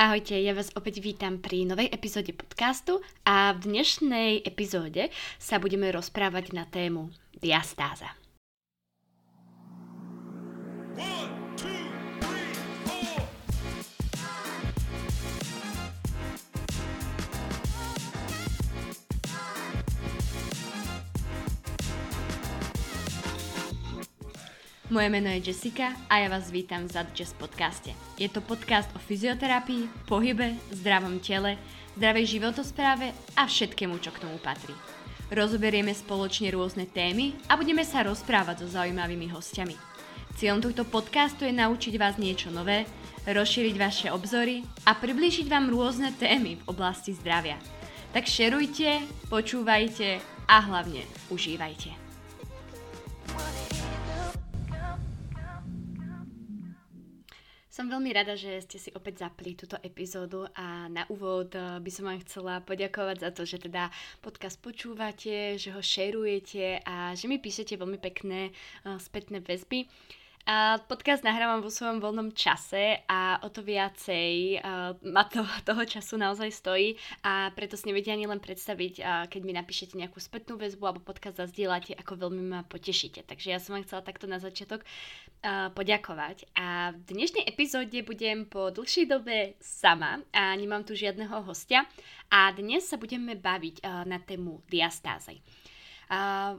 Ahojte, ja vás opäť vítam pri novej epizóde podcastu a v dnešnej epizóde sa budeme rozprávať na tému diastáza. Moje meno je Jessica a ja vás vítam v Jazz podcaste. Je to podcast o fyzioterapii, pohybe, zdravom tele, zdravej životospráve a všetkému, čo k tomu patrí. Rozoberieme spoločne rôzne témy a budeme sa rozprávať so zaujímavými hostiami. Cieľom tohto podcastu je naučiť vás niečo nové, rozšíriť vaše obzory a priblížiť vám rôzne témy v oblasti zdravia. Tak šerujte, počúvajte a hlavne užívajte. Som veľmi rada, že ste si opäť zapli túto epizódu a na úvod eh, by som vám chcela poďakovať za to, že teda podcast počúvate, že ho šerujete a že mi píšete veľmi pekné uh, spätné väzby. A podcast nahrávam vo svojom voľnom čase a o to viacej uh, ma to, toho času naozaj stojí a preto si neviete ani len predstaviť, uh, keď mi napíšete nejakú spätnú väzbu alebo podcast zazdieľate, ako veľmi ma potešíte. Takže ja som vám chcela takto na začiatok uh, poďakovať. A v dnešnej epizóde budem po dlhšej dobe sama a nemám tu žiadneho hostia a dnes sa budeme baviť uh, na tému diastázy. Uh,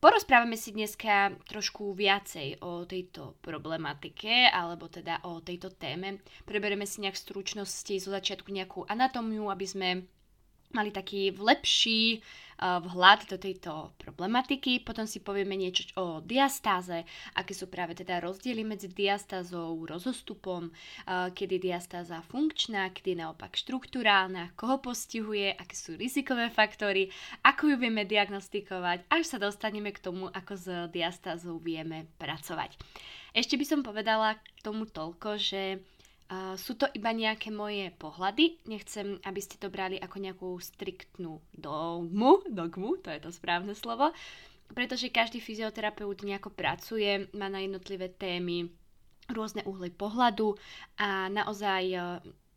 Porozprávame si dneska trošku viacej o tejto problematike, alebo teda o tejto téme. Preberieme si nejak stručnosti zo začiatku nejakú anatómiu, aby sme mali taký lepší vhľad do tejto problematiky. Potom si povieme niečo o diastáze, aké sú práve teda rozdiely medzi diastázou, rozostupom, kedy je diastáza funkčná, kedy naopak štruktúrálna, koho postihuje, aké sú rizikové faktory, ako ju vieme diagnostikovať, až sa dostaneme k tomu, ako s diastázou vieme pracovať. Ešte by som povedala k tomu toľko, že Sú to iba nejaké moje pohľady, nechcem, aby ste to brali ako nejakú striktnú dogmu, dogmu, to je to správne slovo, pretože každý fyzioterapeut nejako pracuje, má na jednotlivé témy rôzne uhly pohľadu a naozaj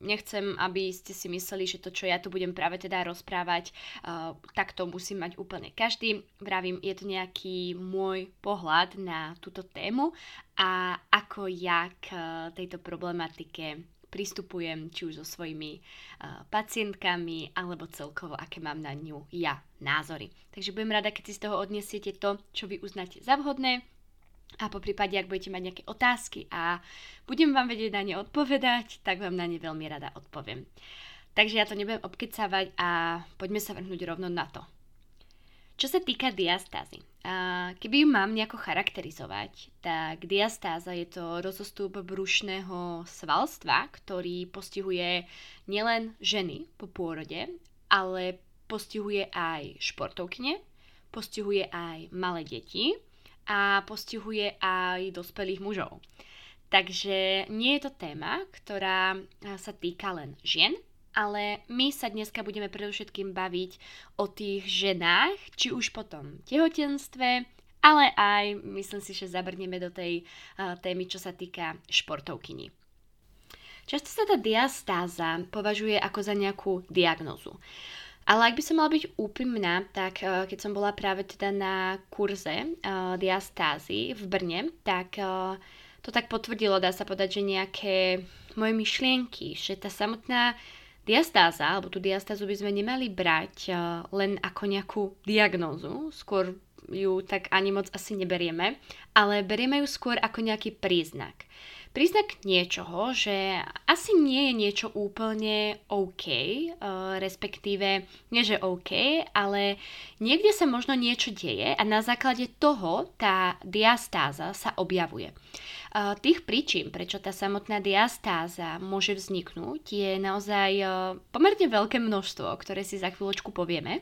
nechcem, aby ste si mysleli, že to, čo ja tu budem práve teda rozprávať, uh, tak to musí mať úplne každý. Vravím, je to nejaký môj pohľad na túto tému a ako ja k uh, tejto problematike pristupujem či už so svojimi uh, pacientkami alebo celkovo, aké mám na ňu ja názory. Takže budem rada, keď si z toho odniesiete to, čo vy uznáte za vhodné a po prípade, ak budete mať nejaké otázky a budem vám vedieť na ne odpovedať, tak vám na ne veľmi rada odpoviem. Takže ja to nebudem obkecávať a poďme sa vrhnúť rovno na to. Čo sa týka diastázy, keby ju mám nejako charakterizovať, tak diastáza je to rozostup brušného svalstva, ktorý postihuje nielen ženy po pôrode, ale postihuje aj športovkyne, postihuje aj malé deti, a postihuje aj dospelých mužov. Takže nie je to téma, ktorá sa týka len žien, ale my sa dneska budeme predovšetkým baviť o tých ženách, či už potom tehotenstve, ale aj myslím si, že zabrneme do tej uh, témy, čo sa týka športovkyni. Často sa tá diastáza považuje ako za nejakú diagnozu. Ale ak by som mala byť úprimná, tak uh, keď som bola práve teda na kurze uh, diastázy v Brne, tak uh, to tak potvrdilo, dá sa povedať, že nejaké moje myšlienky, že tá samotná diastáza, alebo tú diastázu by sme nemali brať uh, len ako nejakú diagnózu, skôr ju tak ani moc asi neberieme, ale berieme ju skôr ako nejaký príznak príznak niečoho, že asi nie je niečo úplne OK, uh, respektíve nie že OK, ale niekde sa možno niečo deje a na základe toho tá diastáza sa objavuje. Uh, tých príčin, prečo tá samotná diastáza môže vzniknúť, je naozaj uh, pomerne veľké množstvo, ktoré si za chvíľočku povieme.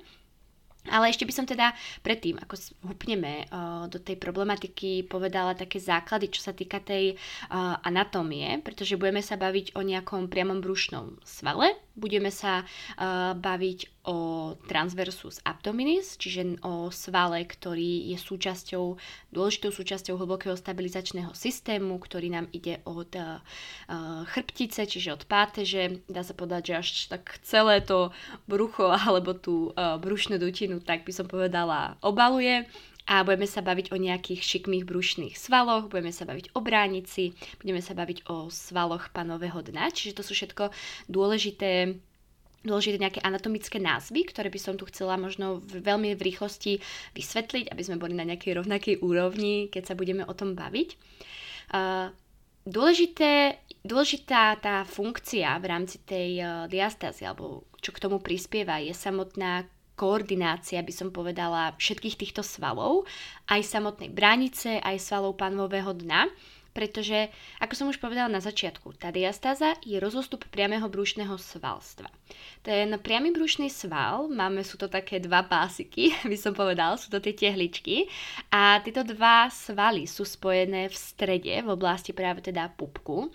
Ale ešte by som teda predtým, ako hupneme uh, do tej problematiky, povedala také základy, čo sa týka tej uh, anatómie, pretože budeme sa baviť o nejakom priamom brušnom svale, budeme sa uh, baviť o transversus abdominis, čiže o svale, ktorý je súčasťou, dôležitou súčasťou hlbokého stabilizačného systému, ktorý nám ide od uh, chrbtice, čiže od páteže, dá sa povedať, že až tak celé to brucho alebo tú uh, brušnú dutinu, tak by som povedala, obaluje. A budeme sa baviť o nejakých šikmých brušných svaloch, budeme sa baviť o bránici, budeme sa baviť o svaloch panového dna, čiže to sú všetko dôležité dôležité nejaké anatomické názvy, ktoré by som tu chcela možno v, veľmi v rýchlosti vysvetliť, aby sme boli na nejakej rovnakej úrovni, keď sa budeme o tom baviť. Uh, dôležité, dôležitá tá funkcia v rámci tej uh, diastázy, alebo čo k tomu prispieva, je samotná koordinácia, by som povedala, všetkých týchto svalov, aj samotnej bránice, aj svalov panového dna pretože, ako som už povedala na začiatku, tá diastáza je rozostup priamého brúšneho svalstva. Ten priamy brúšny sval, máme, sú to také dva pásiky, by som povedal, sú to tie tehličky a tieto dva svaly sú spojené v strede, v oblasti práve teda pupku,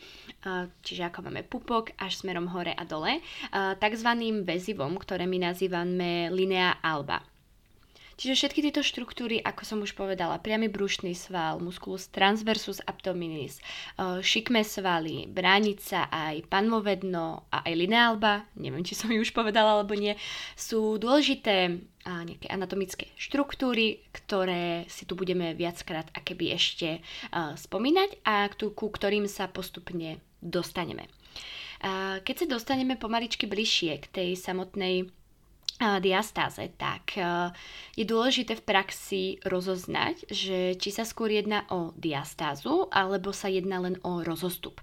čiže ako máme pupok až smerom hore a dole, takzvaným väzivom, ktoré my nazývame linea alba. Čiže všetky tieto štruktúry, ako som už povedala, priamy brušný sval, musculus transversus abdominis, eh, šikme svaly, bránica, aj panmovedno a aj linealba, neviem, či som ju už povedala alebo nie, sú dôležité nejaké anatomické štruktúry, ktoré si tu budeme viackrát akéby ešte uh, spomínať a ku, ktorým sa postupne dostaneme. Keď sa dostaneme pomaličky bližšie k tej samotnej diastáze, tak je dôležité v praxi rozoznať, že či sa skôr jedná o diastázu, alebo sa jedná len o rozostup.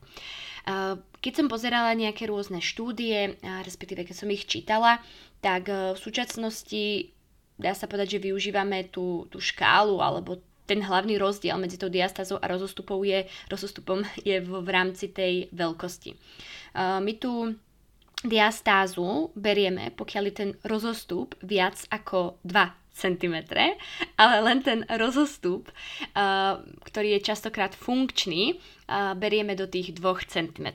Keď som pozerala nejaké rôzne štúdie, respektíve keď som ich čítala, tak v súčasnosti dá sa povedať, že využívame tú, tú škálu alebo ten hlavný rozdiel medzi tou diastázou a rozostupom je, rozostupom je v, v rámci tej veľkosti. My tu diastázu berieme, pokiaľ je ten rozostup viac ako 2 cm, ale len ten rozostup, uh, ktorý je častokrát funkčný, uh, berieme do tých 2 cm.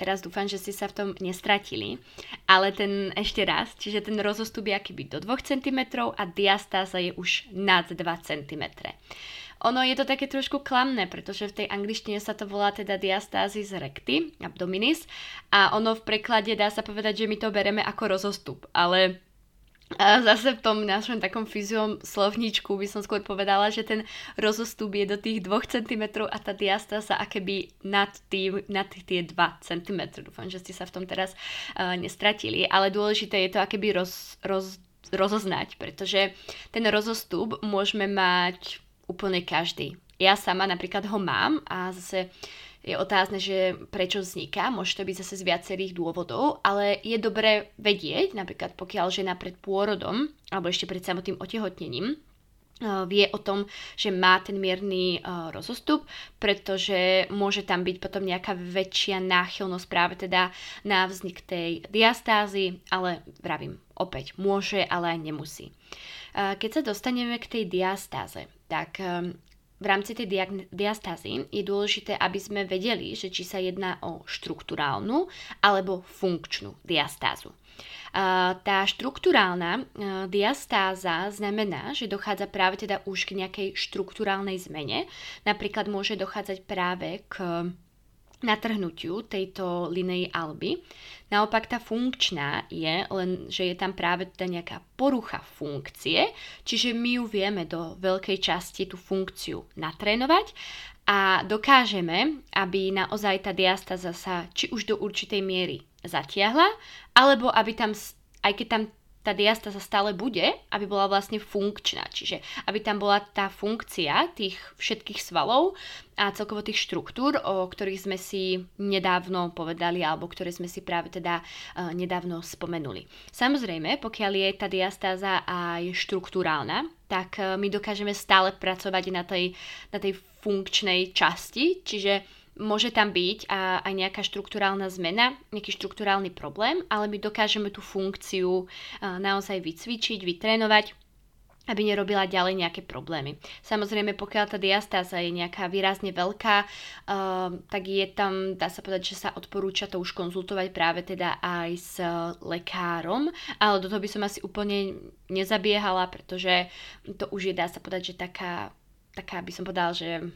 Teraz dúfam, že ste sa v tom nestratili, ale ten ešte raz, čiže ten rozostup je akýby do 2 cm a diastáza je už nad 2 cm. Ono je to také trošku klamné, pretože v tej angličtine sa to volá teda diastázis recti, abdominis, a ono v preklade dá sa povedať, že my to bereme ako rozostup, ale a zase v tom našom takom fyziom slovníčku by som skôr povedala, že ten rozostup je do tých 2 cm a tá diastáza akéby nad, tým, nad tie 2 cm. Dúfam, že ste sa v tom teraz uh, nestratili, ale dôležité je to akéby roz, roz, rozoznať, pretože ten rozostup môžeme mať úplne každý. Ja sama napríklad ho mám a zase je otázne, že prečo vzniká, môže to byť zase z viacerých dôvodov, ale je dobré vedieť, napríklad pokiaľ žena pred pôrodom alebo ešte pred samotným otehotnením vie o tom, že má ten mierny uh, rozostup, pretože môže tam byť potom nejaká väčšia náchylnosť práve teda na vznik tej diastázy, ale vravím, opäť môže, ale aj nemusí. Uh, keď sa dostaneme k tej diastáze, tak um, v rámci tej diastázy je dôležité, aby sme vedeli, že či sa jedná o štruktúrálnu alebo funkčnú diastázu. Tá štruktúrálna diastáza znamená, že dochádza práve teda už k nejakej štruktúrálnej zmene. Napríklad môže dochádzať práve k natrhnutiu tejto linei alby. Naopak tá funkčná je len, že je tam práve teda nejaká porucha funkcie, čiže my ju vieme do veľkej časti tú funkciu natrénovať a dokážeme, aby naozaj tá diastaza sa či už do určitej miery zatiahla, alebo aby tam, aj keď tam tá diastáza stále bude, aby bola vlastne funkčná. Čiže aby tam bola tá funkcia tých všetkých svalov a celkovo tých štruktúr, o ktorých sme si nedávno povedali alebo ktoré sme si práve teda uh, nedávno spomenuli. Samozrejme, pokiaľ je tá diastáza aj štruktúrálna, tak uh, my dokážeme stále pracovať na tej, na tej funkčnej časti, čiže môže tam byť aj nejaká štruktúrálna zmena, nejaký štruktúrálny problém, ale my dokážeme tú funkciu naozaj vycvičiť, vytrénovať aby nerobila ďalej nejaké problémy. Samozrejme, pokiaľ tá diastáza je nejaká výrazne veľká, tak je tam, dá sa povedať, že sa odporúča to už konzultovať práve teda aj s lekárom, ale do toho by som asi úplne nezabiehala, pretože to už je, dá sa povedať, že taká, taká by som povedala, že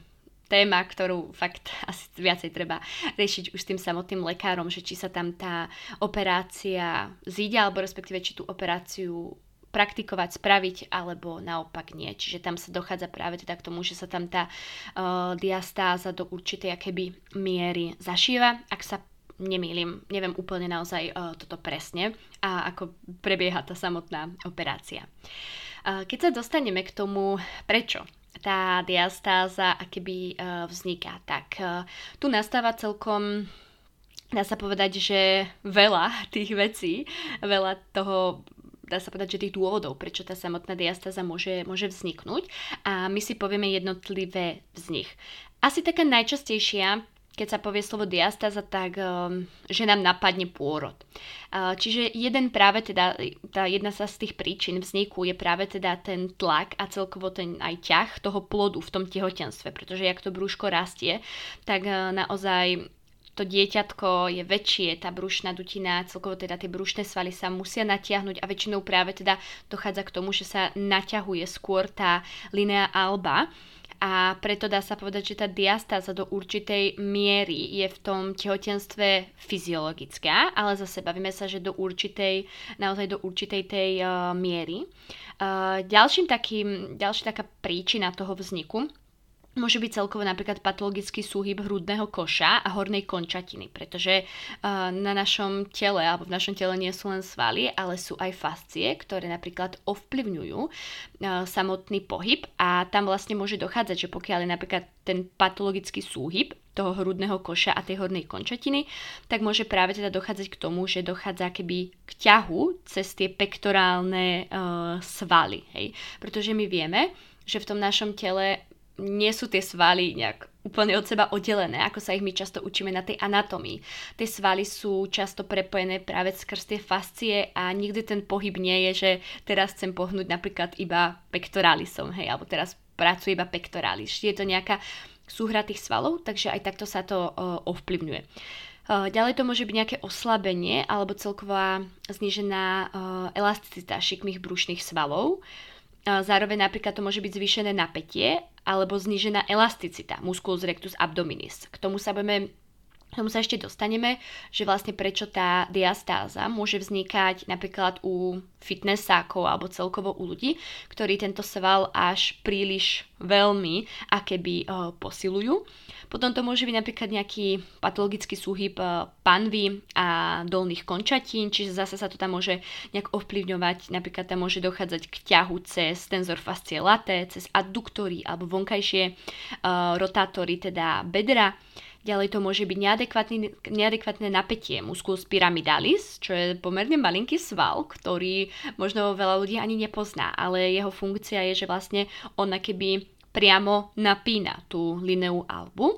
téma, ktorú fakt asi viacej treba riešiť už s tým samotným lekárom, že či sa tam tá operácia zíde, alebo respektíve či tú operáciu praktikovať, spraviť, alebo naopak nie. Čiže tam sa dochádza práve teda k tomu, že sa tam tá uh, diastáza do určitej akéby miery zašíva. Ak sa nemýlim, neviem úplne naozaj uh, toto presne a ako prebieha tá samotná operácia. Uh, keď sa dostaneme k tomu, prečo tá diastáza akéby uh, vzniká, tak uh, tu nastáva celkom dá sa povedať, že veľa tých vecí, veľa toho dá sa povedať, že tých dôvodov, prečo tá samotná diastáza môže, môže vzniknúť a my si povieme jednotlivé z nich. Asi taká najčastejšia, keď sa povie slovo diastáza, tak um, že nám napadne pôrod. Čiže jeden práve teda, tá jedna sa z tých príčin vzniku je práve teda ten tlak a celkovo ten aj ťah toho plodu v tom tehotenstve, pretože jak to brúško rastie, tak uh, naozaj to dieťatko je väčšie, tá brušná dutina, celkovo teda tie brušné svaly sa musia natiahnuť a väčšinou práve teda dochádza k tomu, že sa naťahuje skôr tá linea alba a preto dá sa povedať, že tá diastáza do určitej miery je v tom tehotenstve fyziologická, ale zase bavíme sa, že do určitej, naozaj do určitej tej uh, miery. Uh, ďalším takým, ďalšia taká príčina toho vzniku môže byť celkovo napríklad patologický súhyb hrudného koša a hornej končatiny, pretože uh, na našom tele, alebo v našom tele nie sú len svaly, ale sú aj fascie, ktoré napríklad ovplyvňujú uh, samotný pohyb a tam vlastne môže dochádzať, že pokiaľ je napríklad ten patologický súhyb toho hrudného koša a tej hornej končatiny, tak môže práve teda dochádzať k tomu, že dochádza keby k ťahu cez tie pektorálne uh, svaly. Hej? Pretože my vieme, že v tom našom tele nie sú tie svaly nejak úplne od seba oddelené, ako sa ich my často učíme na tej anatomii. Tie svaly sú často prepojené práve skrz tie fascie a nikdy ten pohyb nie je, že teraz chcem pohnúť napríklad iba pektorálisom, hej, alebo teraz pracuje iba pektorális. Je to nejaká súhra tých svalov, takže aj takto sa to ovplyvňuje. Ďalej to môže byť nejaké oslabenie alebo celková znížená uh, elasticita šikmých brušných svalov. Zároveň napríklad to môže byť zvýšené napätie alebo znížená elasticita musculus rectus abdominis. K tomu sa budeme tomu sa ešte dostaneme, že vlastne prečo tá diastáza môže vznikať napríklad u fitnessákov alebo celkovo u ľudí, ktorí tento sval až príliš veľmi a keby uh, posilujú. Potom to môže byť napríklad nejaký patologický súhyb uh, panvy a dolných končatín, čiže zase sa to tam môže nejak ovplyvňovať, napríklad tam môže dochádzať k ťahu cez tenzor fascie latae, cez adduktory alebo vonkajšie uh, rotátory, teda bedra. Ďalej to môže byť neadekvátne napätie musculus pyramidalis, čo je pomerne malinký sval, ktorý možno veľa ľudí ani nepozná, ale jeho funkcia je, že vlastne on keby priamo napína tú lineu albu.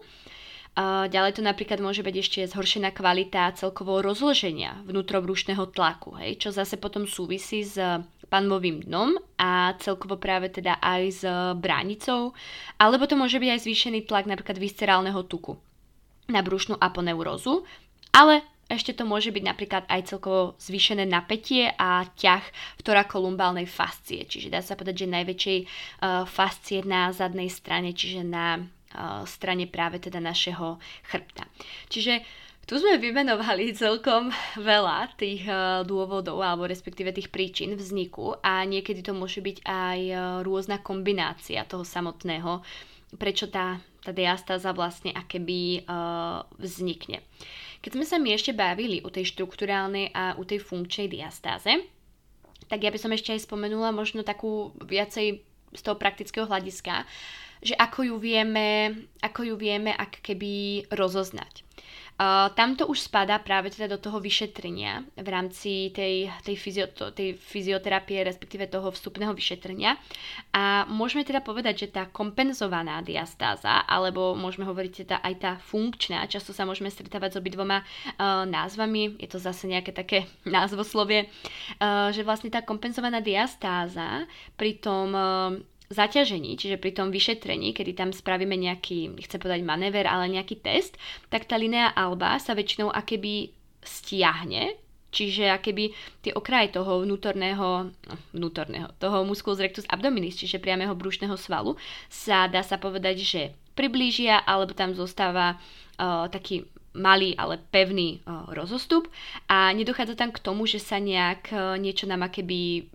ďalej to napríklad môže byť ešte zhoršená kvalita celkovo rozloženia vnútrobrušného tlaku, hej, čo zase potom súvisí s panvovým dnom a celkovo práve teda aj s bránicou, alebo to môže byť aj zvýšený tlak napríklad viscerálneho tuku na brušnú aponeurózu, ale ešte to môže byť napríklad aj celkovo zvýšené napätie a ťah v torakolumbálnej fascie, čiže dá sa povedať, že najväčšej uh, fascie na zadnej strane, čiže na uh, strane práve teda našeho chrbta. Čiže tu sme vymenovali celkom veľa tých uh, dôvodov alebo respektíve tých príčin vzniku a niekedy to môže byť aj rôzna kombinácia toho samotného, prečo tá tá diastáza vlastne akéby uh, vznikne. Keď sme sa my ešte bavili o tej štruktúrálnej a u tej funkčnej diastáze, tak ja by som ešte aj spomenula možno takú viacej z toho praktického hľadiska, že ako ju vieme, ako ju vieme ak keby rozoznať. Uh, tam to už spadá práve teda do toho vyšetrenia v rámci tej, tej, fyzio, tej fyzioterapie, respektíve toho vstupného vyšetrenia. A môžeme teda povedať, že tá kompenzovaná diastáza, alebo môžeme hovoriť teda aj tá funkčná, často sa môžeme stretávať s obidvoma uh, názvami, je to zase nejaké také názvoslovie, uh, že vlastne tá kompenzovaná diastáza pri tom uh, zaťažení, čiže pri tom vyšetrení, kedy tam spravíme nejaký, nechcem povedať manéver, ale nejaký test, tak tá linea alba sa väčšinou akéby stiahne, čiže akéby tie okraje toho vnútorného, no, vnútorného, toho musculus rectus abdominis, čiže priamého brušného svalu, sa dá sa povedať, že priblížia, alebo tam zostáva uh, taký malý, ale pevný uh, rozostup. A nedochádza tam k tomu, že sa nejak uh, niečo nám akéby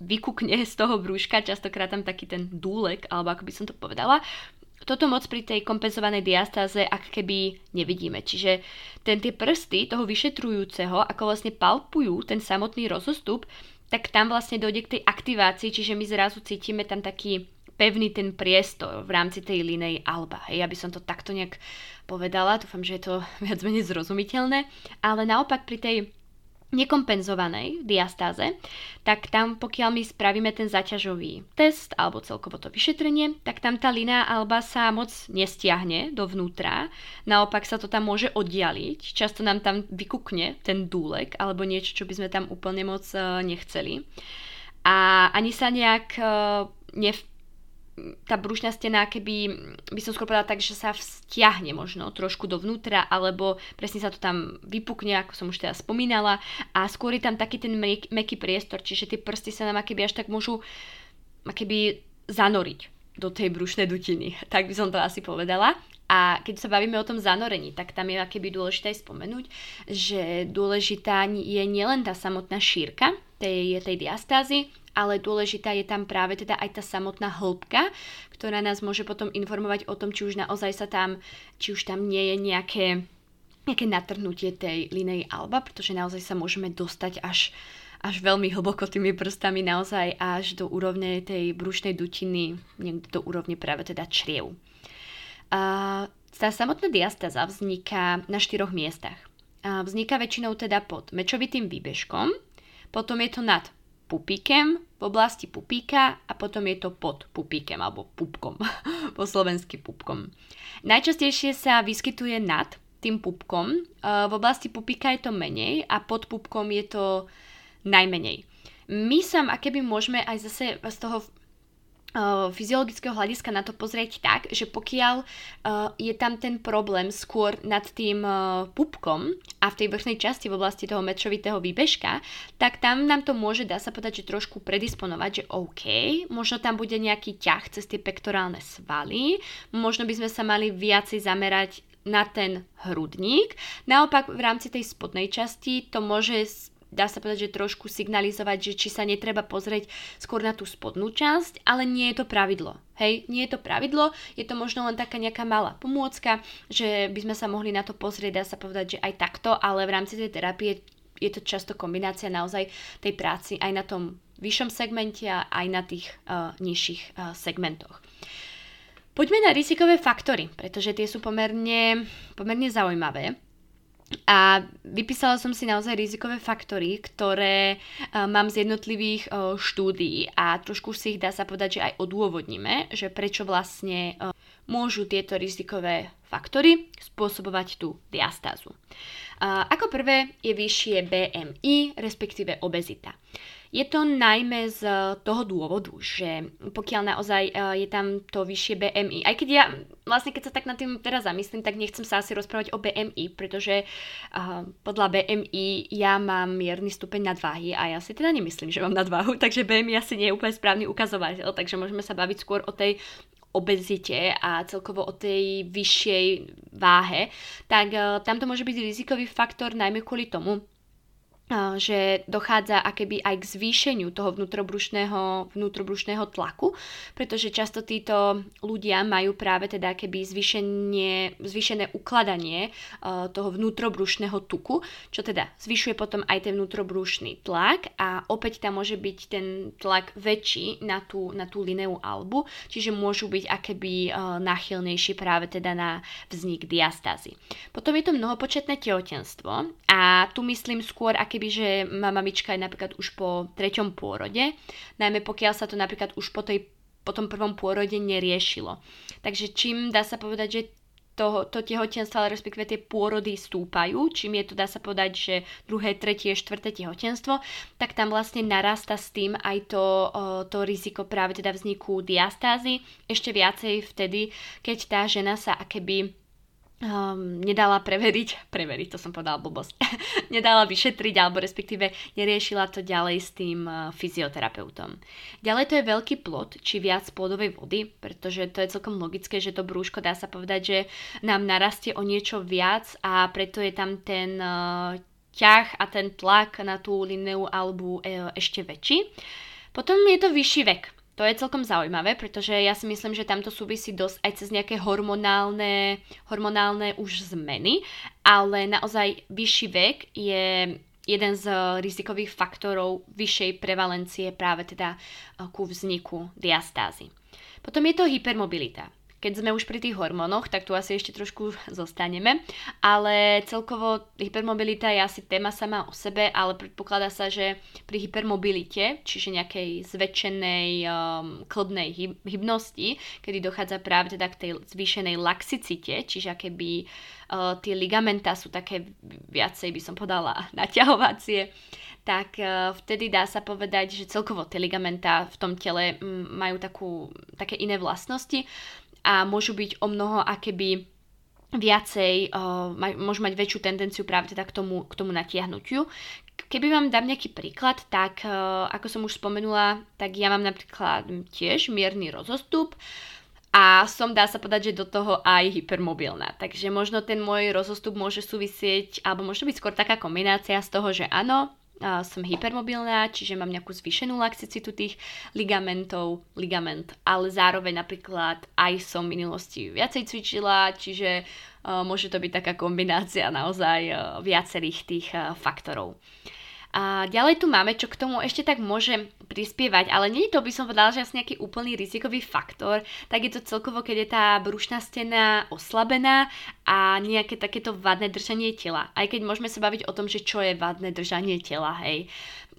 vykukne z toho brúška, častokrát tam taký ten dúlek, alebo ako by som to povedala. Toto moc pri tej kompenzovanej diastáze ak keby nevidíme. Čiže ten tie prsty toho vyšetrujúceho, ako vlastne palpujú ten samotný rozostup, tak tam vlastne dojde k tej aktivácii, čiže my zrazu cítime tam taký pevný ten priestor v rámci tej linej alba. Hej, aby som to takto nejak povedala, dúfam, že je to viac menej zrozumiteľné, ale naopak pri tej nekompenzovanej diastáze, tak tam pokiaľ my spravíme ten zaťažový test alebo celkovo to vyšetrenie, tak tam tá linea alba sa moc nestiahne dovnútra, naopak sa to tam môže oddialiť, často nám tam vykukne ten dúlek alebo niečo, čo by sme tam úplne moc uh, nechceli. A ani sa nejak uh, nev, tá brušná stena, keby by som skôr povedala tak, že sa vzťahne možno trošku dovnútra, alebo presne sa to tam vypukne, ako som už teda spomínala, a skôr je tam taký ten mek- meký priestor, čiže tie prsty sa nám keby až tak môžu keby zanoriť do tej brušnej dutiny. Tak by som to asi povedala. A keď sa bavíme o tom zanorení, tak tam je akéby dôležité spomenúť, že dôležitá je nielen tá samotná šírka tej, tej diastázy, ale dôležitá je tam práve teda aj tá samotná hĺbka, ktorá nás môže potom informovať o tom, či už naozaj sa tam, či už tam nie je nejaké, nejaké natrhnutie tej linej alba, pretože naozaj sa môžeme dostať až, až veľmi hlboko tými prstami, naozaj až do úrovne tej brušnej dutiny, niekde do úrovne práve teda čriev. A tá samotná diastáza vzniká na štyroch miestach. A vzniká väčšinou teda pod mečovitým výbežkom, potom je to nad pupíkem v oblasti pupíka a potom je to pod pupíkem alebo pupkom, po slovensky pupkom. Najčastejšie sa vyskytuje nad tým pupkom, e, v oblasti pupíka je to menej a pod pupkom je to najmenej. My sa, a keby môžeme aj zase z toho fyziologického hľadiska na to pozrieť tak, že pokiaľ uh, je tam ten problém skôr nad tým uh, pupkom a v tej vrchnej časti v oblasti toho mečovitého výbežka, tak tam nám to môže, dá sa povedať, že trošku predisponovať, že OK, možno tam bude nejaký ťah cez tie pektorálne svaly, možno by sme sa mali viacej zamerať na ten hrudník. Naopak v rámci tej spodnej časti to môže dá sa povedať, že trošku signalizovať, že či sa netreba pozrieť skôr na tú spodnú časť, ale nie je to pravidlo. Hej, nie je to pravidlo, je to možno len taká nejaká malá pomôcka, že by sme sa mohli na to pozrieť, dá sa povedať, že aj takto, ale v rámci tej terapie je to často kombinácia naozaj tej práci aj na tom vyššom segmente a aj na tých uh, nižších uh, segmentoch. Poďme na rizikové faktory, pretože tie sú pomerne, pomerne zaujímavé. A vypísala som si naozaj rizikové faktory, ktoré uh, mám z jednotlivých uh, štúdií a trošku si ich dá sa povedať, že aj odôvodníme, že prečo vlastne uh, môžu tieto rizikové faktory spôsobovať tú diastázu. Ako prvé je vyššie BMI, respektíve obezita. Je to najmä z toho dôvodu, že pokiaľ naozaj je tam to vyššie BMI, aj keď ja vlastne keď sa tak nad tým teraz zamyslím, tak nechcem sa asi rozprávať o BMI, pretože uh, podľa BMI ja mám mierny stupeň nadváhy a ja si teda nemyslím, že mám nadváhu, takže BMI asi nie je úplne správny ukazovateľ, takže môžeme sa baviť skôr o tej obezite a celkovo o tej vyššej váhe, tak uh, tam to môže byť rizikový faktor najmä kvôli tomu, že dochádza akéby aj k zvýšeniu toho vnútrobrušného, vnútrobrušného tlaku, pretože často títo ľudia majú práve teda keby zvýšenie, zvýšené ukladanie toho vnútrobrušného tuku, čo teda zvyšuje potom aj ten vnútrobrušný tlak a opäť tam môže byť ten tlak väčší na tú, na tú lineu albu, čiže môžu byť akéby uh, práve teda na vznik diastázy. Potom je to mnohopočetné tehotenstvo a tu myslím skôr aké keby, že má mamička je napríklad už po treťom pôrode, najmä pokiaľ sa to napríklad už po, tej, po tom prvom pôrode neriešilo. Takže čím dá sa povedať, že to, to tehotenstvo, ale respektíve tie pôrody stúpajú, čím je to, dá sa povedať, že druhé, tretie, štvrté tehotenstvo, tak tam vlastne narasta s tým aj to, to riziko práve teda vzniku diastázy, ešte viacej vtedy, keď tá žena sa akéby um, nedala preveriť, preveriť, to som povedala blbosť, nedala vyšetriť alebo respektíve neriešila to ďalej s tým uh, fyzioterapeutom. Ďalej to je veľký plod, či viac plodovej vody, pretože to je celkom logické, že to brúško dá sa povedať, že nám narastie o niečo viac a preto je tam ten uh, ťah a ten tlak na tú lineu alebo uh, ešte väčší. Potom je to vyšší vek. To je celkom zaujímavé, pretože ja si myslím, že tamto súvisí dosť aj cez nejaké hormonálne, hormonálne už zmeny, ale naozaj vyšší vek je jeden z rizikových faktorov vyššej prevalencie práve teda eh, ku vzniku diastázy. Potom je to hypermobilita. Keď sme už pri tých hormónoch, tak tu asi ešte trošku zostaneme, ale celkovo hypermobilita je asi téma sama o sebe, ale predpokladá sa, že pri hypermobilite, čiže nejakej zväčšenej um, klbnej hyb- hybnosti, kedy dochádza práve teda k tej zvýšenej laxicite, čiže keby uh, tie ligamenta sú také viacej, by som podala, naťahovacie, tak uh, vtedy dá sa povedať, že celkovo tie ligamenta v tom tele m, majú takú, také iné vlastnosti a môžu byť o mnoho akéby viacej, môžu mať väčšiu tendenciu práve teda k tomu, k tomu natiahnutiu. Keby vám dám nejaký príklad, tak ako som už spomenula, tak ja mám napríklad tiež mierny rozostup a som, dá sa povedať, že do toho aj hypermobilná. Takže možno ten môj rozostup môže súvisieť, alebo môže byť skôr taká kombinácia z toho, že áno, som hypermobilná, čiže mám nejakú zvýšenú laxicitu tých ligamentov, ligament, ale zároveň napríklad aj som v minulosti viacej cvičila, čiže uh, môže to byť taká kombinácia naozaj uh, viacerých tých uh, faktorov. A ďalej tu máme, čo k tomu ešte tak môže prispievať, ale nie je to, by som povedala, že asi nejaký úplný rizikový faktor, tak je to celkovo, keď je tá brušná stena oslabená a nejaké takéto vadné držanie tela. Aj keď môžeme sa baviť o tom, že čo je vadné držanie tela, hej.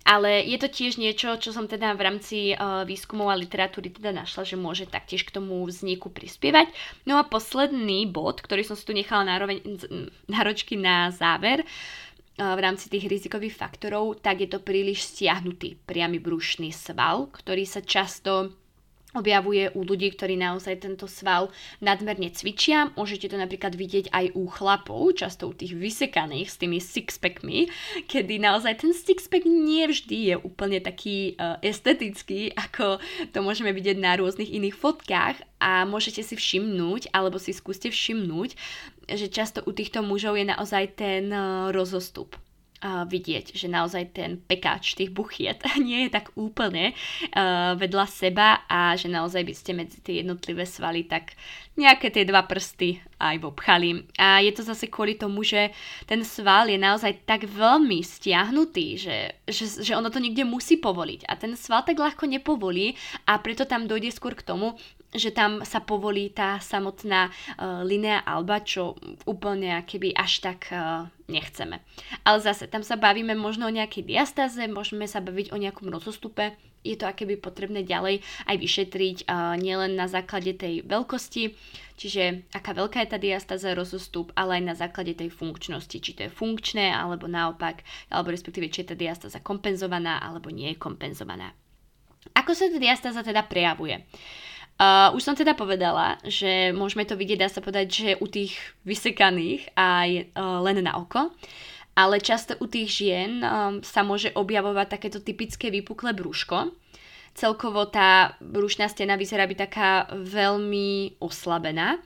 Ale je to tiež niečo, čo som teda v rámci uh, výskumov a literatúry teda našla, že môže taktiež k tomu vzniku prispievať. No a posledný bod, ktorý som si tu nechala nároveň, náročky na záver, v rámci tých rizikových faktorov, tak je to príliš stiahnutý priamy brušný sval, ktorý sa často objavuje u ľudí, ktorí naozaj tento sval nadmerne cvičia. Môžete to napríklad vidieť aj u chlapov, často u tých vysekaných s tými sixpackmi, kedy naozaj ten sixpack nie vždy je úplne taký uh, estetický, ako to môžeme vidieť na rôznych iných fotkách a môžete si všimnúť, alebo si skúste všimnúť, že často u týchto mužov je naozaj ten uh, rozostup uh, vidieť, že naozaj ten pekáč tých buchiet nie je tak úplne vedľa seba a že naozaj by ste medzi tie jednotlivé svaly tak nejaké tie dva prsty aj obchali. A je to zase kvôli tomu, že ten sval je naozaj tak veľmi stiahnutý, že, že, že ono to niekde musí povoliť. A ten sval tak ľahko nepovolí a preto tam dojde skôr k tomu, že tam sa povolí tá samotná uh, linea alba, čo úplne keby až tak uh, nechceme. Ale zase, tam sa bavíme možno o nejakej diastáze, môžeme sa baviť o nejakom rozostupe, je to akéby potrebné ďalej aj vyšetriť uh, nielen na základe tej veľkosti, čiže aká veľká je tá diastáza, rozostup, ale aj na základe tej funkčnosti, či to je funkčné, alebo naopak, alebo respektíve či je tá diastáza kompenzovaná, alebo nie je kompenzovaná. Ako sa tá diastáza teda prejavuje? Uh, už som teda povedala, že môžeme to vidieť, dá sa povedať, že u tých vysekaných aj uh, len na oko, ale často u tých žien um, sa môže objavovať takéto typické vypuklé brúško. Celkovo tá brúšna stena vyzerá byť taká veľmi oslabená.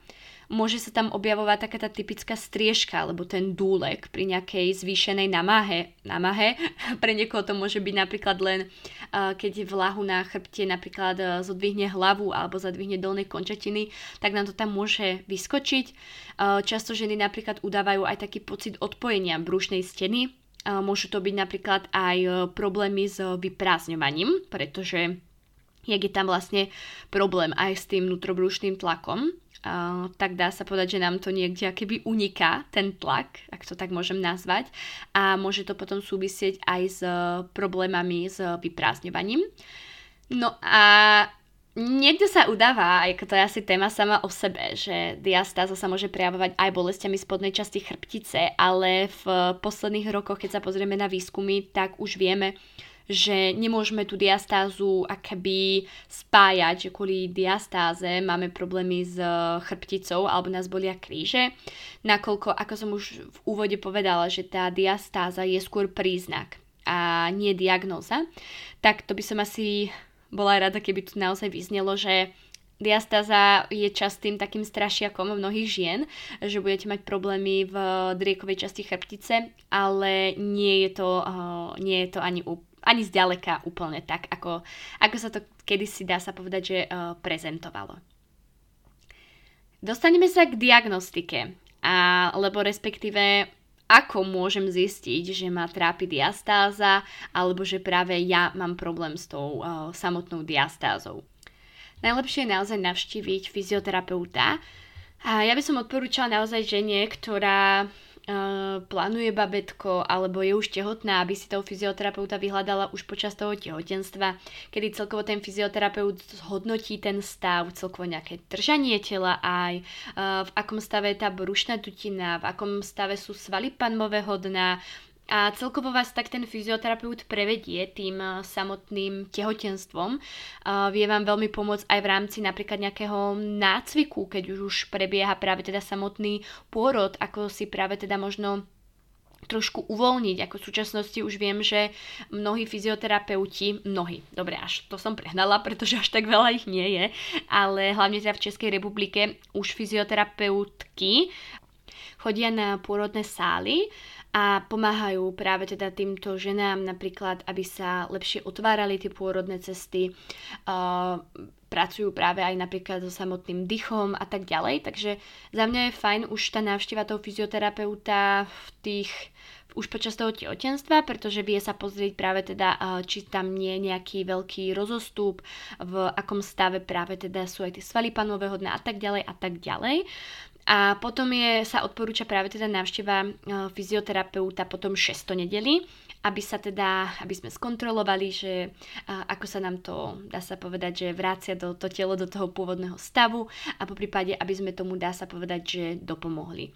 Môže sa tam objavovať taká tá typická striežka alebo ten dúlek pri nejakej zvýšenej namahe. namahe. Pre niekoho to môže byť napríklad len keď vlahu na chrbte napríklad zodvihne hlavu alebo zadvihne dolné končatiny, tak nám to tam môže vyskočiť. Často ženy napríklad udávajú aj taký pocit odpojenia brúšnej steny. Môžu to byť napríklad aj uh, problémy s vyprázdňovaním, pretože jak je tam vlastne problém aj s tým nutrobrušným tlakom, uh, tak dá sa povedať, že nám to niekde keby uniká ten tlak, ak to tak môžem nazvať a môže to potom súvisieť aj s problémami s vyprázdňovaním. No a Niekto sa udáva, ako to je asi téma sama o sebe, že diastáza sa môže prejavovať aj bolestiami spodnej časti chrbtice, ale v posledných rokoch, keď sa pozrieme na výskumy, tak už vieme, že nemôžeme tú diastázu akoby spájať, že kvôli diastáze. Máme problémy s chrbticou alebo nás bolia kríže, nakoľko, ako som už v úvode povedala, že tá diastáza je skôr príznak a nie diagnóza, tak to by som asi bola rada, keby tu naozaj vyznelo, že Diastáza je častým takým strašiakom mnohých žien, že budete mať problémy v driekovej časti chrbtice, ale nie je to, uh, nie je to ani ani zďaleka úplne tak, ako, ako sa to kedysi dá sa povedať, že uh, prezentovalo. Dostaneme sa k diagnostike, a, lebo respektíve ako môžem zistiť, že ma trápi diastáza alebo že práve ja mám problém s tou uh, samotnou diastázou. Najlepšie je naozaj navštíviť fyzioterapeuta. A ja by som odporúčala naozaj žene, ktorá uh, plánuje babetko alebo je už tehotná, aby si toho fyzioterapeuta vyhľadala už počas toho tehotenstva, kedy celkovo ten fyzioterapeut zhodnotí ten stav, celkovo nejaké držanie tela aj, uh, v akom stave je tá brušná tutina, v akom stave sú svaly panmového dna, a celkovo vás tak ten fyzioterapeut prevedie tým eh, samotným tehotenstvom. Vie vám veľmi pomôcť aj v rámci napríklad nejakého nácviku, keď už, prebieha práve teda samotný pôrod, ako si práve teda možno trošku uvoľniť. Ako v súčasnosti už viem, že mnohí fyzioterapeuti, mnohí, dobre, až to som prehnala, pretože až tak veľa ich nie je, ale hlavne teda v Českej republike už fyzioterapeutky chodia na pôrodné sály a pomáhajú práve teda týmto ženám napríklad, aby sa lepšie otvárali tie pôrodné cesty, uh, pracujú práve aj napríklad so samotným dychom a tak ďalej. Takže za mňa je fajn už tá návšteva toho fyzioterapeuta v tých už počas toho tehotenstva, pretože vie sa pozrieť práve teda, či tam nie je nejaký veľký rozostup, v akom stave práve teda sú aj tie svaly panového dna a tak ďalej a tak ďalej. A potom je, sa odporúča práve teda návšteva e, fyzioterapeuta potom 6 nedeli, aby sa teda, aby sme skontrolovali, že ako sa nám to, dá sa povedať, že vrácia do, to telo do toho pôvodného stavu a po prípade, aby sme tomu, dá sa povedať, že dopomohli.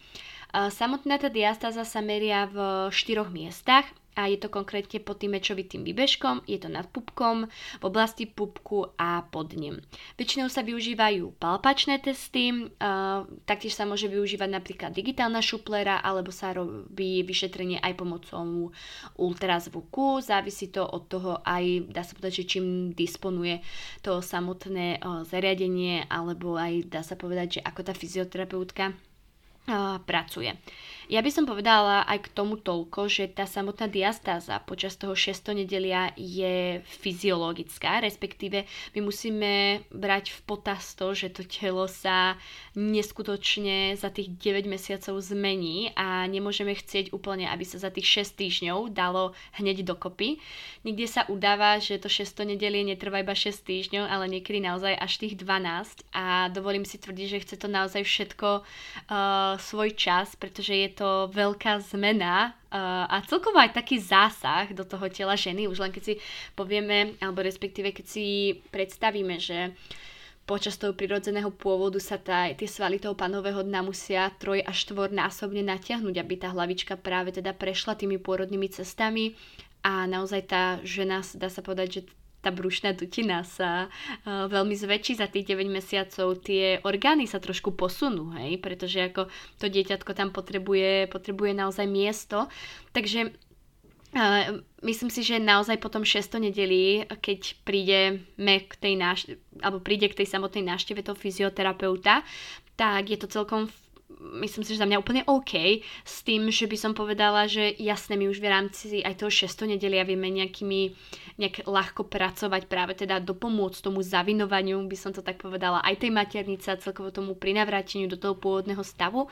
Samotná tá diastáza sa meria v štyroch miestach a je to konkrétne pod tým mečovitým výbežkom, je to nad pupkom, v oblasti pupku a pod ním. Väčšinou sa využívajú palpačné testy, uh, taktiež sa môže využívať napríklad digitálna šuplera, alebo sa robí vyšetrenie aj pomocou ultrazvuku, závisí to od toho aj, dá sa povedať, že čím disponuje to samotné uh, zariadenie, alebo aj dá sa povedať, že ako tá fyzioterapeutka pracuje. Ja by som povedala aj k tomu toľko, že tá samotná diastáza počas toho 6. nedelia je fyziologická, respektíve my musíme brať v potaz to, že to telo sa neskutočne za tých 9 mesiacov zmení a nemôžeme chcieť úplne, aby sa za tých 6 týždňov dalo hneď dokopy. Niekde sa udáva, že to 6. nedelie netrvá iba 6 týždňov, ale niekedy naozaj až tých 12 a dovolím si tvrdiť, že chce to naozaj všetko uh, svoj čas, pretože je to veľká zmena uh, a celkovo aj taký zásah do toho tela ženy, už len keď si povieme, alebo respektíve keď si predstavíme, že počas toho prirodzeného pôvodu sa tá, tie svaly toho panového dna musia troj až násobne natiahnuť, aby tá hlavička práve teda prešla tými pôrodnými cestami. A naozaj tá žena, dá sa povedať, že tá brušná dutina sa uh, veľmi zväčší za tých 9 mesiacov, tie orgány sa trošku posunú, hej, pretože ako to dieťatko tam potrebuje, potrebuje naozaj miesto. Takže Uh, myslím si, že naozaj potom 6. nedeli, keď prídeme k tej náš- alebo príde k tej samotnej návšteve toho fyzioterapeuta, tak je to celkom myslím si, že za mňa úplne OK s tým, že by som povedala, že jasne my už v rámci aj toho 6. nedelia vieme nejakými, nejak ľahko pracovať práve teda dopomôcť tomu zavinovaniu, by som to tak povedala, aj tej maternice a celkovo tomu prinavráteniu do toho pôvodného stavu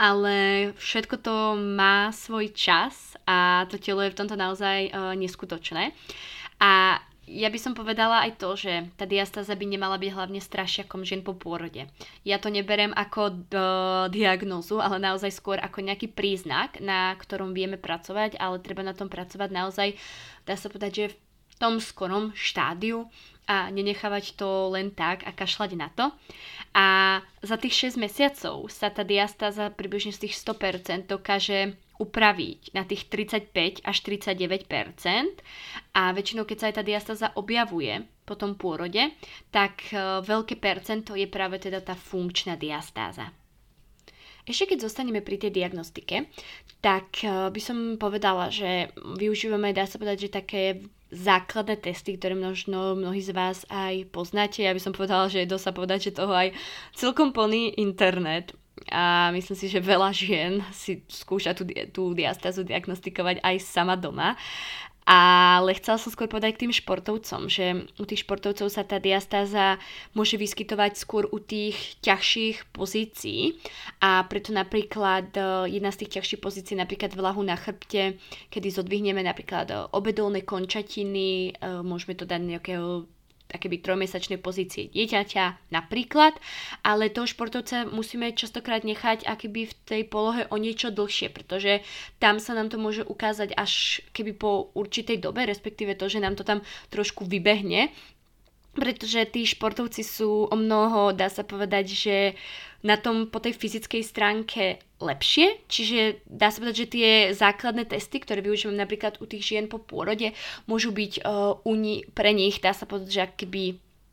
ale všetko to má svoj čas a to telo je v tomto naozaj uh, neskutočné. A ja by som povedala aj to, že tá diastáza by nemala byť hlavne strašiakom žien po pôrode. Ja to neberem ako uh, diagnózu, ale naozaj skôr ako nejaký príznak, na ktorom vieme pracovať, ale treba na tom pracovať naozaj, dá sa povedať, že v tom skorom štádiu a nenechávať to len tak a kašľať na to. A za tých 6 mesiacov sa tá diastáza približne z tých 100% dokáže upraviť na tých 35 až 39% a väčšinou, keď sa aj tá diastáza objavuje po tom pôrode, tak e, veľké percento je práve teda tá funkčná diastáza. Ešte keď zostaneme pri tej diagnostike, tak e, by som povedala, že využívame, dá sa povedať, že také základné testy, ktoré možno mnohí z vás aj poznáte. Ja by som povedala, že je dosť sa povedať, že toho aj celkom plný internet a myslím si, že veľa žien si skúša tú, tú diastázu diagnostikovať aj sama doma. Ale chcela som skôr povedať k tým športovcom, že u tých športovcov sa tá diastáza môže vyskytovať skôr u tých ťažších pozícií a preto napríklad e, jedna z tých ťažších pozícií, napríklad vlahu na chrbte, kedy zodvihneme napríklad obedolné končatiny, e, môžeme to dať nejakého akéby trojmesačnej pozície dieťaťa napríklad, ale toho športovca musíme častokrát nechať akéby v tej polohe o niečo dlhšie, pretože tam sa nám to môže ukázať až keby po určitej dobe, respektíve to, že nám to tam trošku vybehne, pretože tí športovci sú o mnoho, dá sa povedať, že na tom po tej fyzickej stránke lepšie, čiže dá sa povedať, že tie základné testy, ktoré využívame napríklad u tých žien po pôrode, môžu byť uh, ni- pre nich, dá sa povedať, že akýby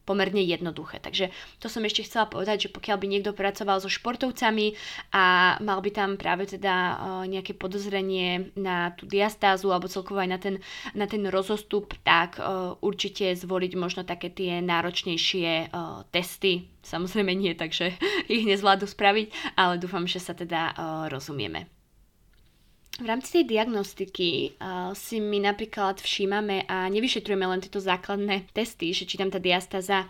pomerne jednoduché. Takže to som ešte chcela povedať, že pokiaľ by niekto pracoval so športovcami a mal by tam práve teda nejaké podozrenie na tú diastázu alebo celkovo aj na ten, na ten rozostup, tak určite zvoliť možno také tie náročnejšie testy. Samozrejme nie, takže ich nezvládnu spraviť, ale dúfam, že sa teda rozumieme. V rámci tej diagnostiky uh, si my napríklad všímame a nevyšetrujeme len tieto základné testy, že či tam tá diastáza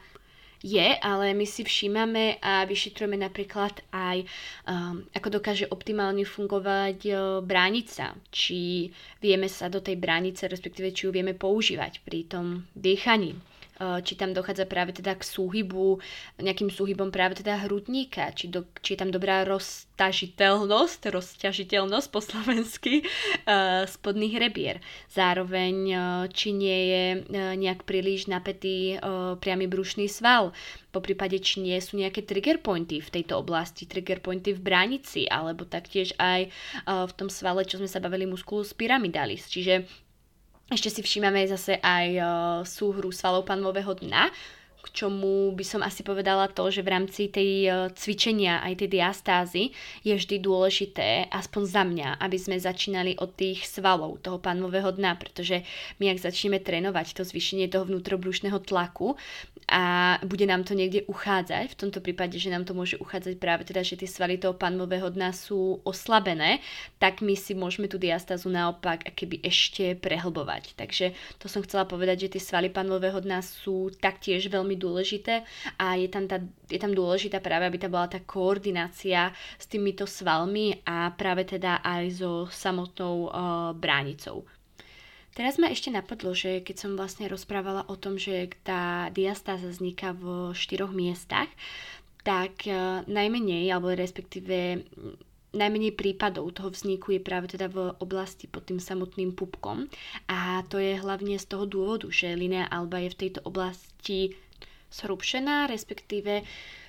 je, ale my si všímame a vyšetrujeme napríklad aj, um, ako dokáže optimálne fungovať uh, bránica, či vieme sa do tej bránice, respektíve či ju vieme používať pri tom dýchaní či tam dochádza práve teda k súhybu, nejakým súhybom práve teda hrudníka, či, do, či je tam dobrá roztažiteľnosť, rozťažiteľnosť po slovensky uh, spodných rebier. Zároveň, uh, či nie je nejak príliš napätý priamy brušný sval, po prípade, či nie sú nejaké trigger pointy v tejto oblasti, trigger pointy v bránici, alebo taktiež aj v tom svale, čo sme sa bavili musculus pyramidalis. Čiže ešte si všímame zase aj uh, súhru svalov panvového dna, čomu by som asi povedala to, že v rámci tej uh, cvičenia aj tej diastázy je vždy dôležité, aspoň za mňa, aby sme začínali od tých svalov toho panvového dna, pretože my ak začneme trénovať to zvýšenie toho vnútrobrušného tlaku, a bude nám to niekde uchádzať, v tomto prípade, že nám to môže uchádzať práve teda, že tie svaly toho panmového dna sú oslabené, tak my si môžeme tú diastázu naopak keby ešte prehlbovať. Takže to som chcela povedať, že tie svaly panmového dna sú taktiež veľmi dôležité a je tam, tá, je tam dôležitá práve, aby tam bola tá koordinácia s týmito svalmi a práve teda aj so samotnou uh, bránicou. Teraz ma ešte napadlo, že keď som vlastne rozprávala o tom, že tá diastáza vzniká v štyroch miestach, tak uh, najmenej, alebo respektíve najmenej prípadov toho vzniku je práve teda v oblasti pod tým samotným pupkom. A to je hlavne z toho dôvodu, že linea alba je v tejto oblasti zhrubšená, respektíve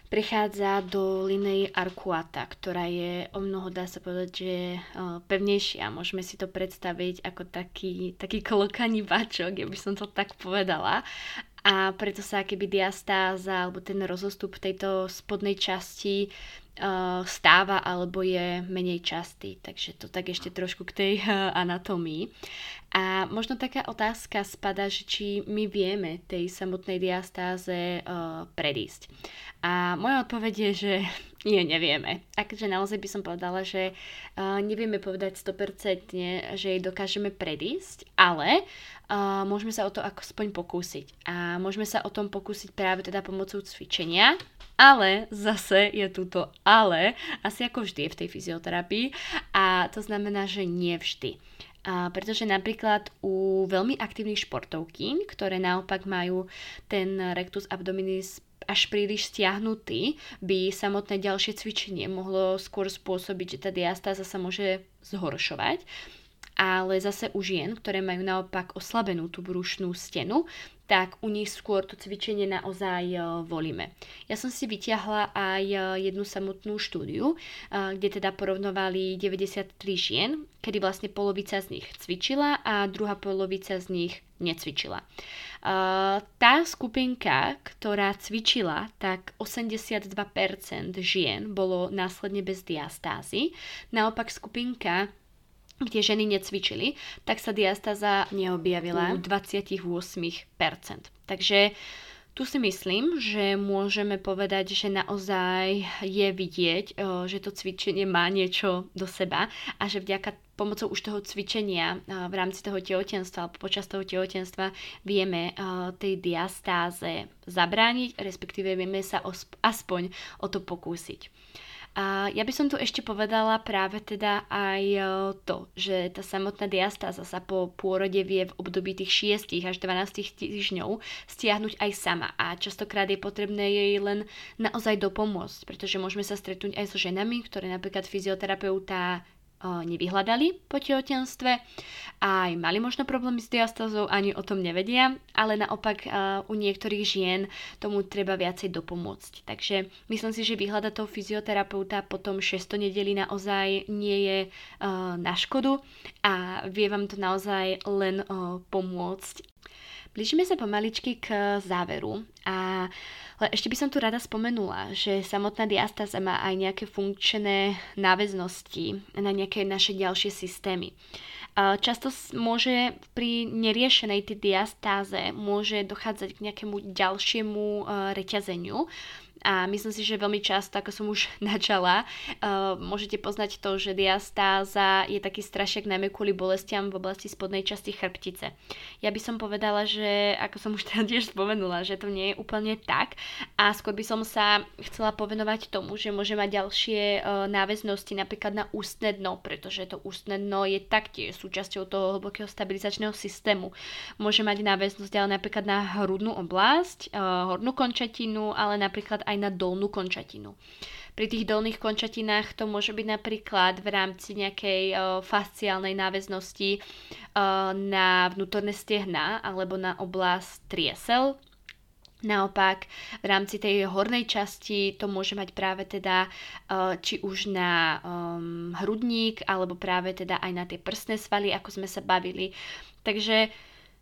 prechádza do linej arkuata, ktorá je o mnoho, dá sa povedať, že pevnejšia. Môžeme si to predstaviť ako taký, taký kolokaný bačok, ja by som to tak povedala. A preto sa keby diastáza alebo ten rozostup tejto spodnej časti stáva alebo je menej častý. Takže to tak ešte trošku k tej anatómii. A možno taká otázka spada, že či my vieme tej samotnej diastáze predísť. A moja odpoveď je, že Nie, nevieme. Akže naozaj by som povedala, že uh, nevieme povedať 100%, že jej dokážeme predísť, ale uh, môžeme sa o to aspoň pokúsiť. A môžeme sa o tom pokúsiť práve teda pomocou cvičenia, ale zase je tu to ale, asi ako vždy je v tej fyzioterapii a to znamená, že nie vždy. A pretože napríklad u veľmi aktívnych športovky, ktoré naopak majú ten rectus abdominis až príliš stiahnutý, by samotné ďalšie cvičenie mohlo skôr spôsobiť, že tá diastáza sa môže zhoršovať ale zase u žien, ktoré majú naopak oslabenú tú brušnú stenu, tak u nich skôr to cvičenie naozaj e, volíme. Ja som si vyťahla aj e, jednu samotnú štúdiu, e, kde teda porovnovali 93 žien, kedy vlastne polovica z nich cvičila a druhá polovica z nich necvičila. Tá skupinka, ktorá cvičila, tak 82% žien bolo následne bez diastázy. Naopak skupinka kde ženy necvičili, tak sa diastáza neobjavila u 28%. Takže tu si myslím, že môžeme povedať, že naozaj je vidieť, že to cvičenie má niečo do seba a že vďaka pomocou už toho cvičenia v rámci toho tehotenstva alebo počas toho tehotenstva vieme tej diastáze zabrániť, respektíve vieme sa aspoň o to pokúsiť. A ja by som tu ešte povedala práve teda aj e, to, že tá samotná diastáza sa po pôrode vie v období tých 6 až 12 týždňov stiahnuť aj sama. A častokrát je potrebné jej len naozaj dopomôcť, pretože môžeme sa stretnúť aj so ženami, ktoré napríklad fyzioterapeuta nevyhľadali po tehotenstve aj mali možno problémy s diastázou, ani o tom nevedia, ale naopak u niektorých žien tomu treba viacej dopomôcť. Takže myslím si, že vyhľadať toho fyzioterapeuta potom 6 nedeli naozaj nie je na škodu a vie vám to naozaj len pomôcť. Blížime sa pomaličky k záveru a ale ešte by som tu rada spomenula, že samotná diastáza má aj nejaké funkčné náväznosti na nejaké naše ďalšie systémy. Často môže pri neriešenej tej diastáze môže dochádzať k nejakému ďalšiemu e, reťazeniu, a myslím si, že veľmi často, ako som už načala, uh, môžete poznať to, že diastáza je taký strašiak najmä kvôli bolestiam v oblasti spodnej časti chrbtice. Ja by som povedala, že ako som už teda tiež spomenula, že to nie je úplne tak a skôr by som sa chcela povenovať tomu, že môže mať ďalšie uh, náväznosti napríklad na ústne dno, pretože to ústne dno je taktiež súčasťou toho hlbokého stabilizačného systému. Môže mať náväznosť ale napríklad na hrudnú oblasť, uh, hornú končatinu, ale napríklad aj na dolnú končatinu. Pri tých dolných končatinách to môže byť napríklad v rámci nejakej uh, fasciálnej náväznosti uh, na vnútorné stehna alebo na oblasť triesel, Naopak, v rámci tej hornej časti to môže mať práve teda či už na um, hrudník, alebo práve teda aj na tie prstné svaly, ako sme sa bavili. Takže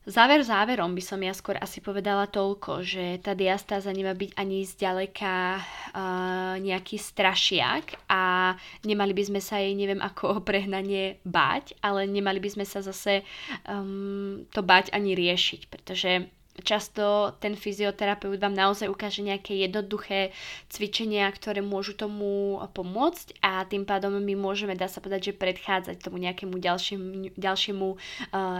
Záver záverom by som ja skôr asi povedala toľko, že tá diastáza nemá byť ani zďaleka uh, nejaký strašiak a nemali by sme sa jej neviem ako prehnanie báť, ale nemali by sme sa zase um, to báť ani riešiť, pretože často ten fyzioterapeut vám naozaj ukáže nejaké jednoduché cvičenia, ktoré môžu tomu pomôcť a tým pádom my môžeme, dá sa povedať, že predchádzať tomu nejakému ďalšiemu, ďalšiemu uh,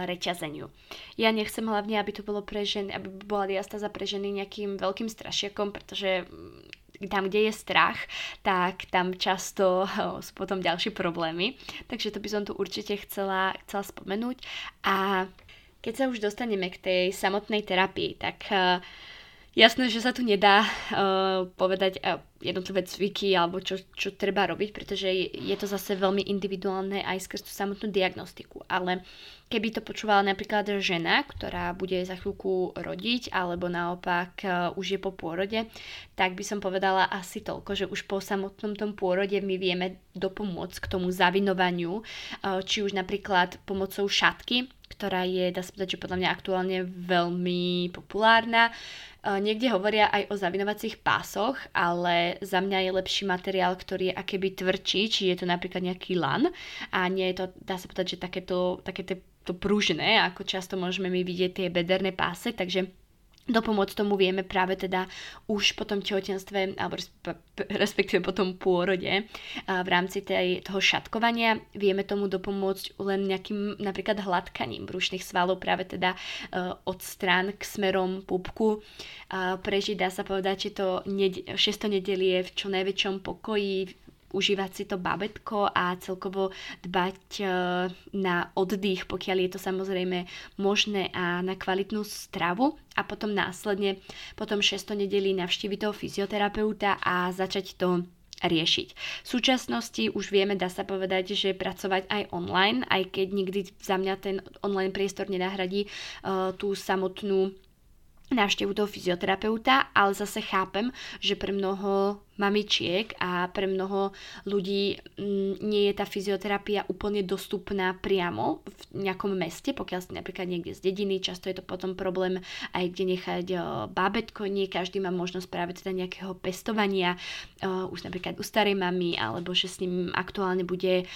reťazeniu. Ja nechcem hlavne, aby to bolo pre ženy, aby bola diastáza pre ženy nejakým veľkým strašiakom, pretože mm, tam, kde je strach, tak tam často oh, sú potom ďalšie problémy. Takže to by som tu určite chcela, chcela spomenúť. A keď sa už dostaneme k tej samotnej terapii, tak uh, jasné, že sa tu nedá uh, povedať uh, jednotlivé cviky alebo čo, čo treba robiť, pretože je, to zase veľmi individuálne aj skrz tú samotnú diagnostiku. Ale keby to počúvala napríklad žena, ktorá bude za chvíľku rodiť alebo naopak už je po pôrode, tak by som povedala asi toľko, že už po samotnom tom pôrode my vieme dopomôcť k tomu zavinovaniu, či už napríklad pomocou šatky, ktorá je, dá sa povedať, že podľa mňa aktuálne veľmi populárna. Niekde hovoria aj o zavinovacích pásoch, ale za mňa je lepší materiál, ktorý je akéby tvrdší, či je to napríklad nejaký lan a nie je to, dá sa povedať, že takéto, takéto to pružné, ako často môžeme my vidieť tie bederné pásy, takže Dopomôcť tomu vieme práve teda už po tom tehotenstve, alebo respektíve po tom pôrode v rámci tej, toho šatkovania. Vieme tomu dopomôcť len nejakým napríklad hladkaním brušných svalov práve teda e, od strán k smerom pupku. Prežiť dá sa povedať, že to 6. nedelie v čo najväčšom pokoji, užívať si to babetko a celkovo dbať e, na oddych, pokiaľ je to samozrejme možné a na kvalitnú stravu a potom následne potom 6. nedelí navštíviť toho fyzioterapeuta a začať to riešiť. V súčasnosti už vieme, dá sa povedať, že pracovať aj online, aj keď nikdy za mňa ten online priestor nenahradí uh, tú samotnú návštevu toho fyzioterapeuta, ale zase chápem, že pre mnoho mamičiek a pre mnoho ľudí mm, nie je tá fyzioterapia úplne dostupná priamo v nejakom meste, pokiaľ ste napríklad niekde z dediny, často je to potom problém aj kde nechať bábetko, nie každý má možnosť práve teda nejakého pestovania, už napríklad u starej mamy, alebo že s ním aktuálne bude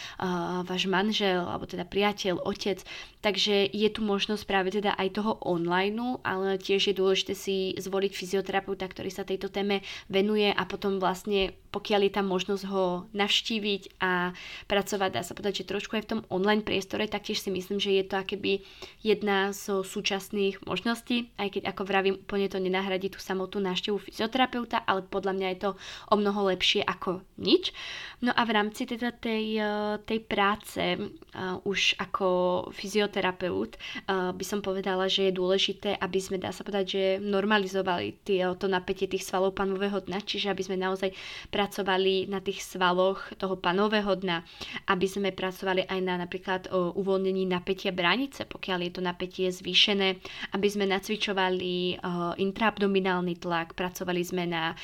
váš manžel, alebo teda priateľ, otec, takže je tu možnosť práve teda aj toho online, ale tiež je dôležité si zvoliť fyzioterapeuta, ktorý sa tejto téme venuje a potom vlastne vlastne pokiaľ je tam možnosť ho navštíviť a pracovať, dá sa povedať, že trošku aj v tom online priestore, taktiež si myslím, že je to akéby jedna zo súčasných možností, aj keď ako vravím, úplne to nenahradí tú samotnú návštevu fyzioterapeuta, ale podľa mňa je to o mnoho lepšie ako nič. No a v rámci teda tej, eh, tej práce uh, už ako fyzioterapeut uh, by som povedala, že je dôležité, aby sme, dá sa povedať, že normalizovali tie, to napätie tých svalov panového dna, čiže aby sme naozaj pracovali na tých svaloch toho panového dna, aby sme pracovali aj na napríklad o uvoľnení napätia bránice, pokiaľ je to napätie zvýšené, aby sme nacvičovali o, intraabdominálny tlak, pracovali sme na o,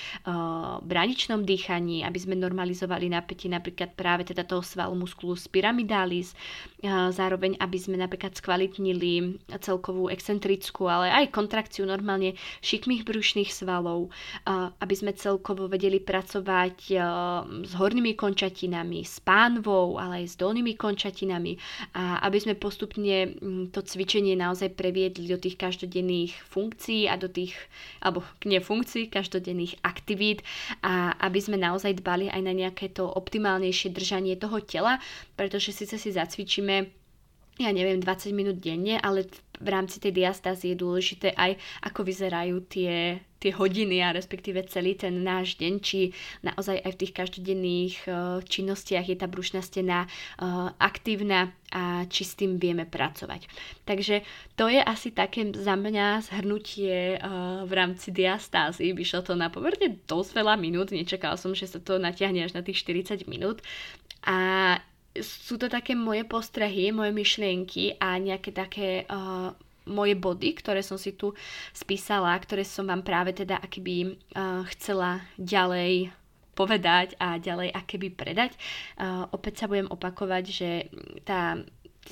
bráničnom dýchaní, aby sme normalizovali napätie napríklad práve teda toho svalu musculus pyramidalis, o, zároveň aby sme napríklad skvalitnili celkovú excentrickú, ale aj kontrakciu normálne šikmých brušných svalov, aby sme celkovo vedeli pracovať eh, s hornými končatinami, s pánvou, ale aj s dolnými končatinami. A aby sme postupne mm, to cvičenie naozaj previedli do tých každodenných funkcií a do tých, alebo nie funkcií, každodenných aktivít. A aby sme naozaj dbali aj na nejaké to optimálnejšie držanie toho tela, pretože síce si zacvičíme ja neviem, 20 minút denne, ale v rámci tej diastázy je dôležité aj, ako vyzerajú tie, tie hodiny a respektíve celý ten náš deň, či naozaj aj v tých každodenných uh, činnostiach je tá brušná stena uh, aktívna a či s tým vieme pracovať. Takže to je asi také za mňa zhrnutie uh, v rámci diastázy. Vyšlo to na pomerne dosť veľa minút, nečakala som, že sa to natiahne až na tých 40 minút. A sú to také moje postrehy, moje myšlienky a nejaké také uh, moje body, ktoré som si tu spísala, ktoré som vám práve teda akoby uh, chcela ďalej povedať a ďalej akéby predať. Uh, opäť sa budem opakovať, že tá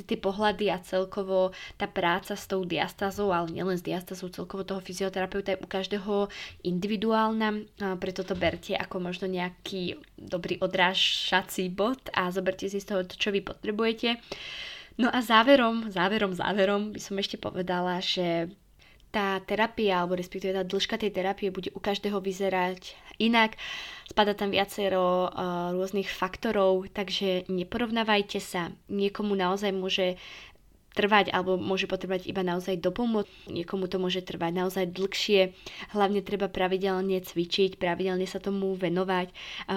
tie pohľady a celkovo tá práca s tou diastazou, ale nielen s diastazou, celkovo toho fyzioterapeuta je u každého individuálna, preto to berte ako možno nejaký dobrý odrážací bod a zoberte si z toho to, čo vy potrebujete. No a záverom, záverom, záverom by som ešte povedala, že tá terapia, alebo respektíve tá dĺžka tej terapie bude u každého vyzerať inak. Spada tam viacero uh, rôznych faktorov, takže neporovnávajte sa. Niekomu naozaj môže trvať alebo môže potrebovať iba naozaj dopomoc. Niekomu to môže trvať naozaj dlhšie. Hlavne treba pravidelne cvičiť, pravidelne sa tomu venovať.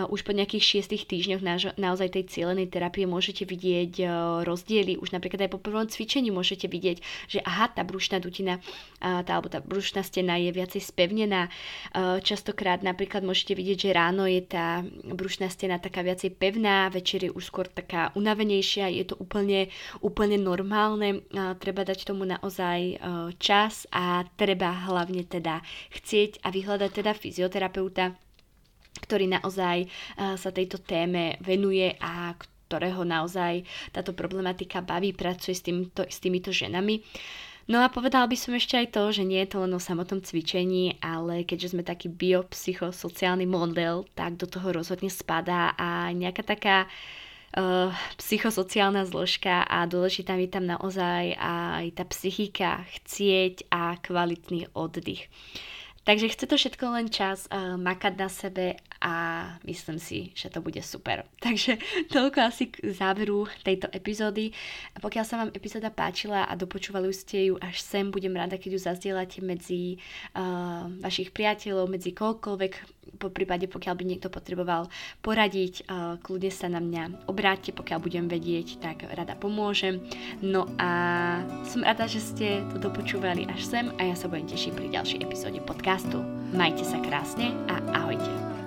Už po nejakých šiestých týždňoch naozaj tej cieľenej terapie môžete vidieť e, rozdiely. Už napríklad aj po prvom cvičení môžete vidieť, že aha, tá brušná dutina tá, alebo tá brušná stena je viacej spevnená. E, častokrát napríklad môžete vidieť, že ráno je tá brušná stena taká viacej pevná, večer je už skôr taká unavenejšia. Je to úplne, úplne normálne samozrejme treba dať tomu naozaj čas a treba hlavne teda chcieť a vyhľadať teda fyzioterapeuta, ktorý naozaj sa tejto téme venuje a ktorého naozaj táto problematika baví, pracuje s, týmto, s týmito ženami. No a povedala by som ešte aj to, že nie je to len o samotnom cvičení, ale keďže sme taký biopsychosociálny model, tak do toho rozhodne spadá a nejaká taká uh, psychosociálna zložka a dôležitá mi tam naozaj aj tá psychika, chcieť a kvalitný oddych. Takže chce to všetko len čas uh, makať na sebe a myslím si, že to bude super. Takže toľko asi k záveru tejto epizódy. A pokiaľ sa vám epizóda páčila a dopočúvali ste ju až sem, budem rada, keď ju zazdielate medzi uh, vašich priateľov, medzi koľkoľvek po prípade, pokiaľ by niekto potreboval poradiť, kľudne sa na mňa obráťte, pokiaľ budem vedieť, tak rada pomôžem. No a som rada, že ste to dopočúvali až sem a ja sa budem tešiť pri ďalšej epizóde podcastu. Majte sa krásne a ahojte.